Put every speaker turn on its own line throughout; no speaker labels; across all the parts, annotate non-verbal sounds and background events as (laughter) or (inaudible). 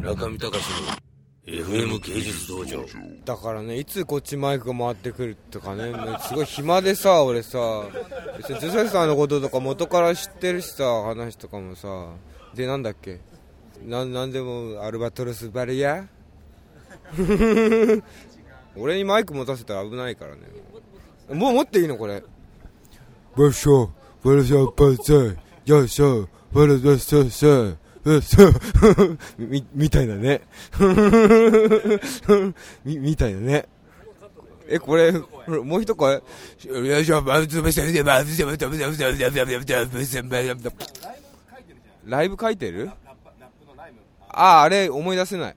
中見隆の FM 芸術道場
だからねいつこっちマイクが回ってくるとかねすごい暇でさ俺さ別にジョセフさんのこととか元から知ってるしさ話とかもさでなんだっけななんでもアルバトロスバリア俺にマイク持たせたら危ないからねもう持っていいのこれ
わしょわしょばせよいしょわらわしょしょ
みみたいなね。(laughs) みみたいなね。えこれもう一声？よいしょライブ書いてる？あああれ思い出せない。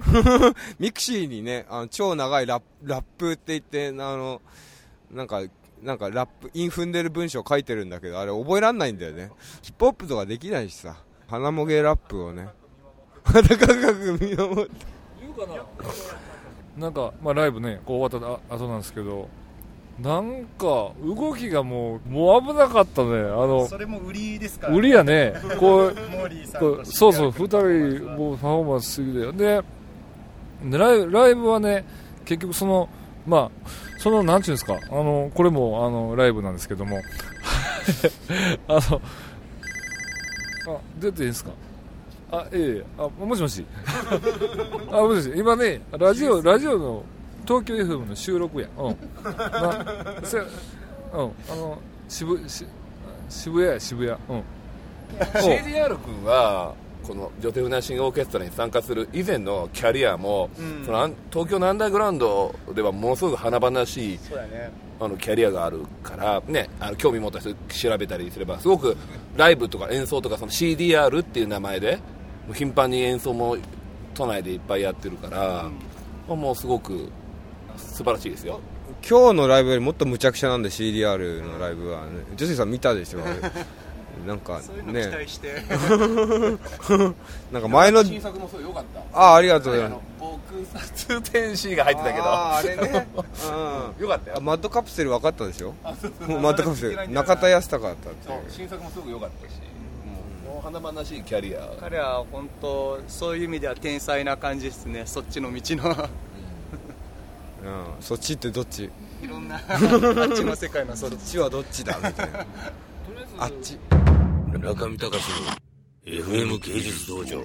(laughs) ミクシーにねあの超長いラッラップって言ってあのなんかなんかラップイン踏んでる文章書いてるんだけどあれ覚えらんないんだよね。ヒップホップとかできないしさ。鼻もげラップをね。(laughs) 裸かく見守って
な。んか、まあ、ライブねこう終わった後なんですけどなんか動きがもうもう危なかったね。あの
それも売りですから、
売りやね。こう
モーリーさん
こと。うそうそう2人もうパフォーマンスすぎだよで。でライブライブはね結局そのまあそのなんていうんですか。あのこれもあのライブなんですけども。(laughs) あのあ出ていいですか？あええ。あもしもし。(laughs) あもしもし。今ねラジオラジオの東京 FM の収録や。うん。(laughs) なせうん。あの渋し渋谷や渋谷。うん。
CDR 君はこのジョテフナッシングオーケストラに参加する以前のキャリアも、そのアン東京のアンダーグラウンドではものすごく華々しい
そうだね。
あのキャリアがあるから、ね、あの興味持った人調べたりすればすごくライブとか演奏とかその CDR っていう名前でもう頻繁に演奏も都内でいっぱいやってるから、まあもうすごく素晴らしいですよ。
今日のライブよりもっと無茶苦茶なんで CDR のライブは、ね、ジョセフさん見たでしょ (laughs) なんか
そういうの期
ね
待して、(laughs)
なんか前の
新作もそう良かった。
あありがとうございます。
僕殺天使が入ってたけど。
あーあれね、(laughs) うん
よかったよ。
あマッドカプセル分かったでしょ？マッドカプセル。中田康隆だったって
そ
いう。う
新作もすごく良かったし。もうもう華々しいキャリア。
彼は本当そういう意味では天才な感じですね。そっちの道の。
うん、そっちってどっち？
いろんなあっちの世界のそっ
そっちはどっちだ？みたいなあっち。
中見隆の FM 芸術道場。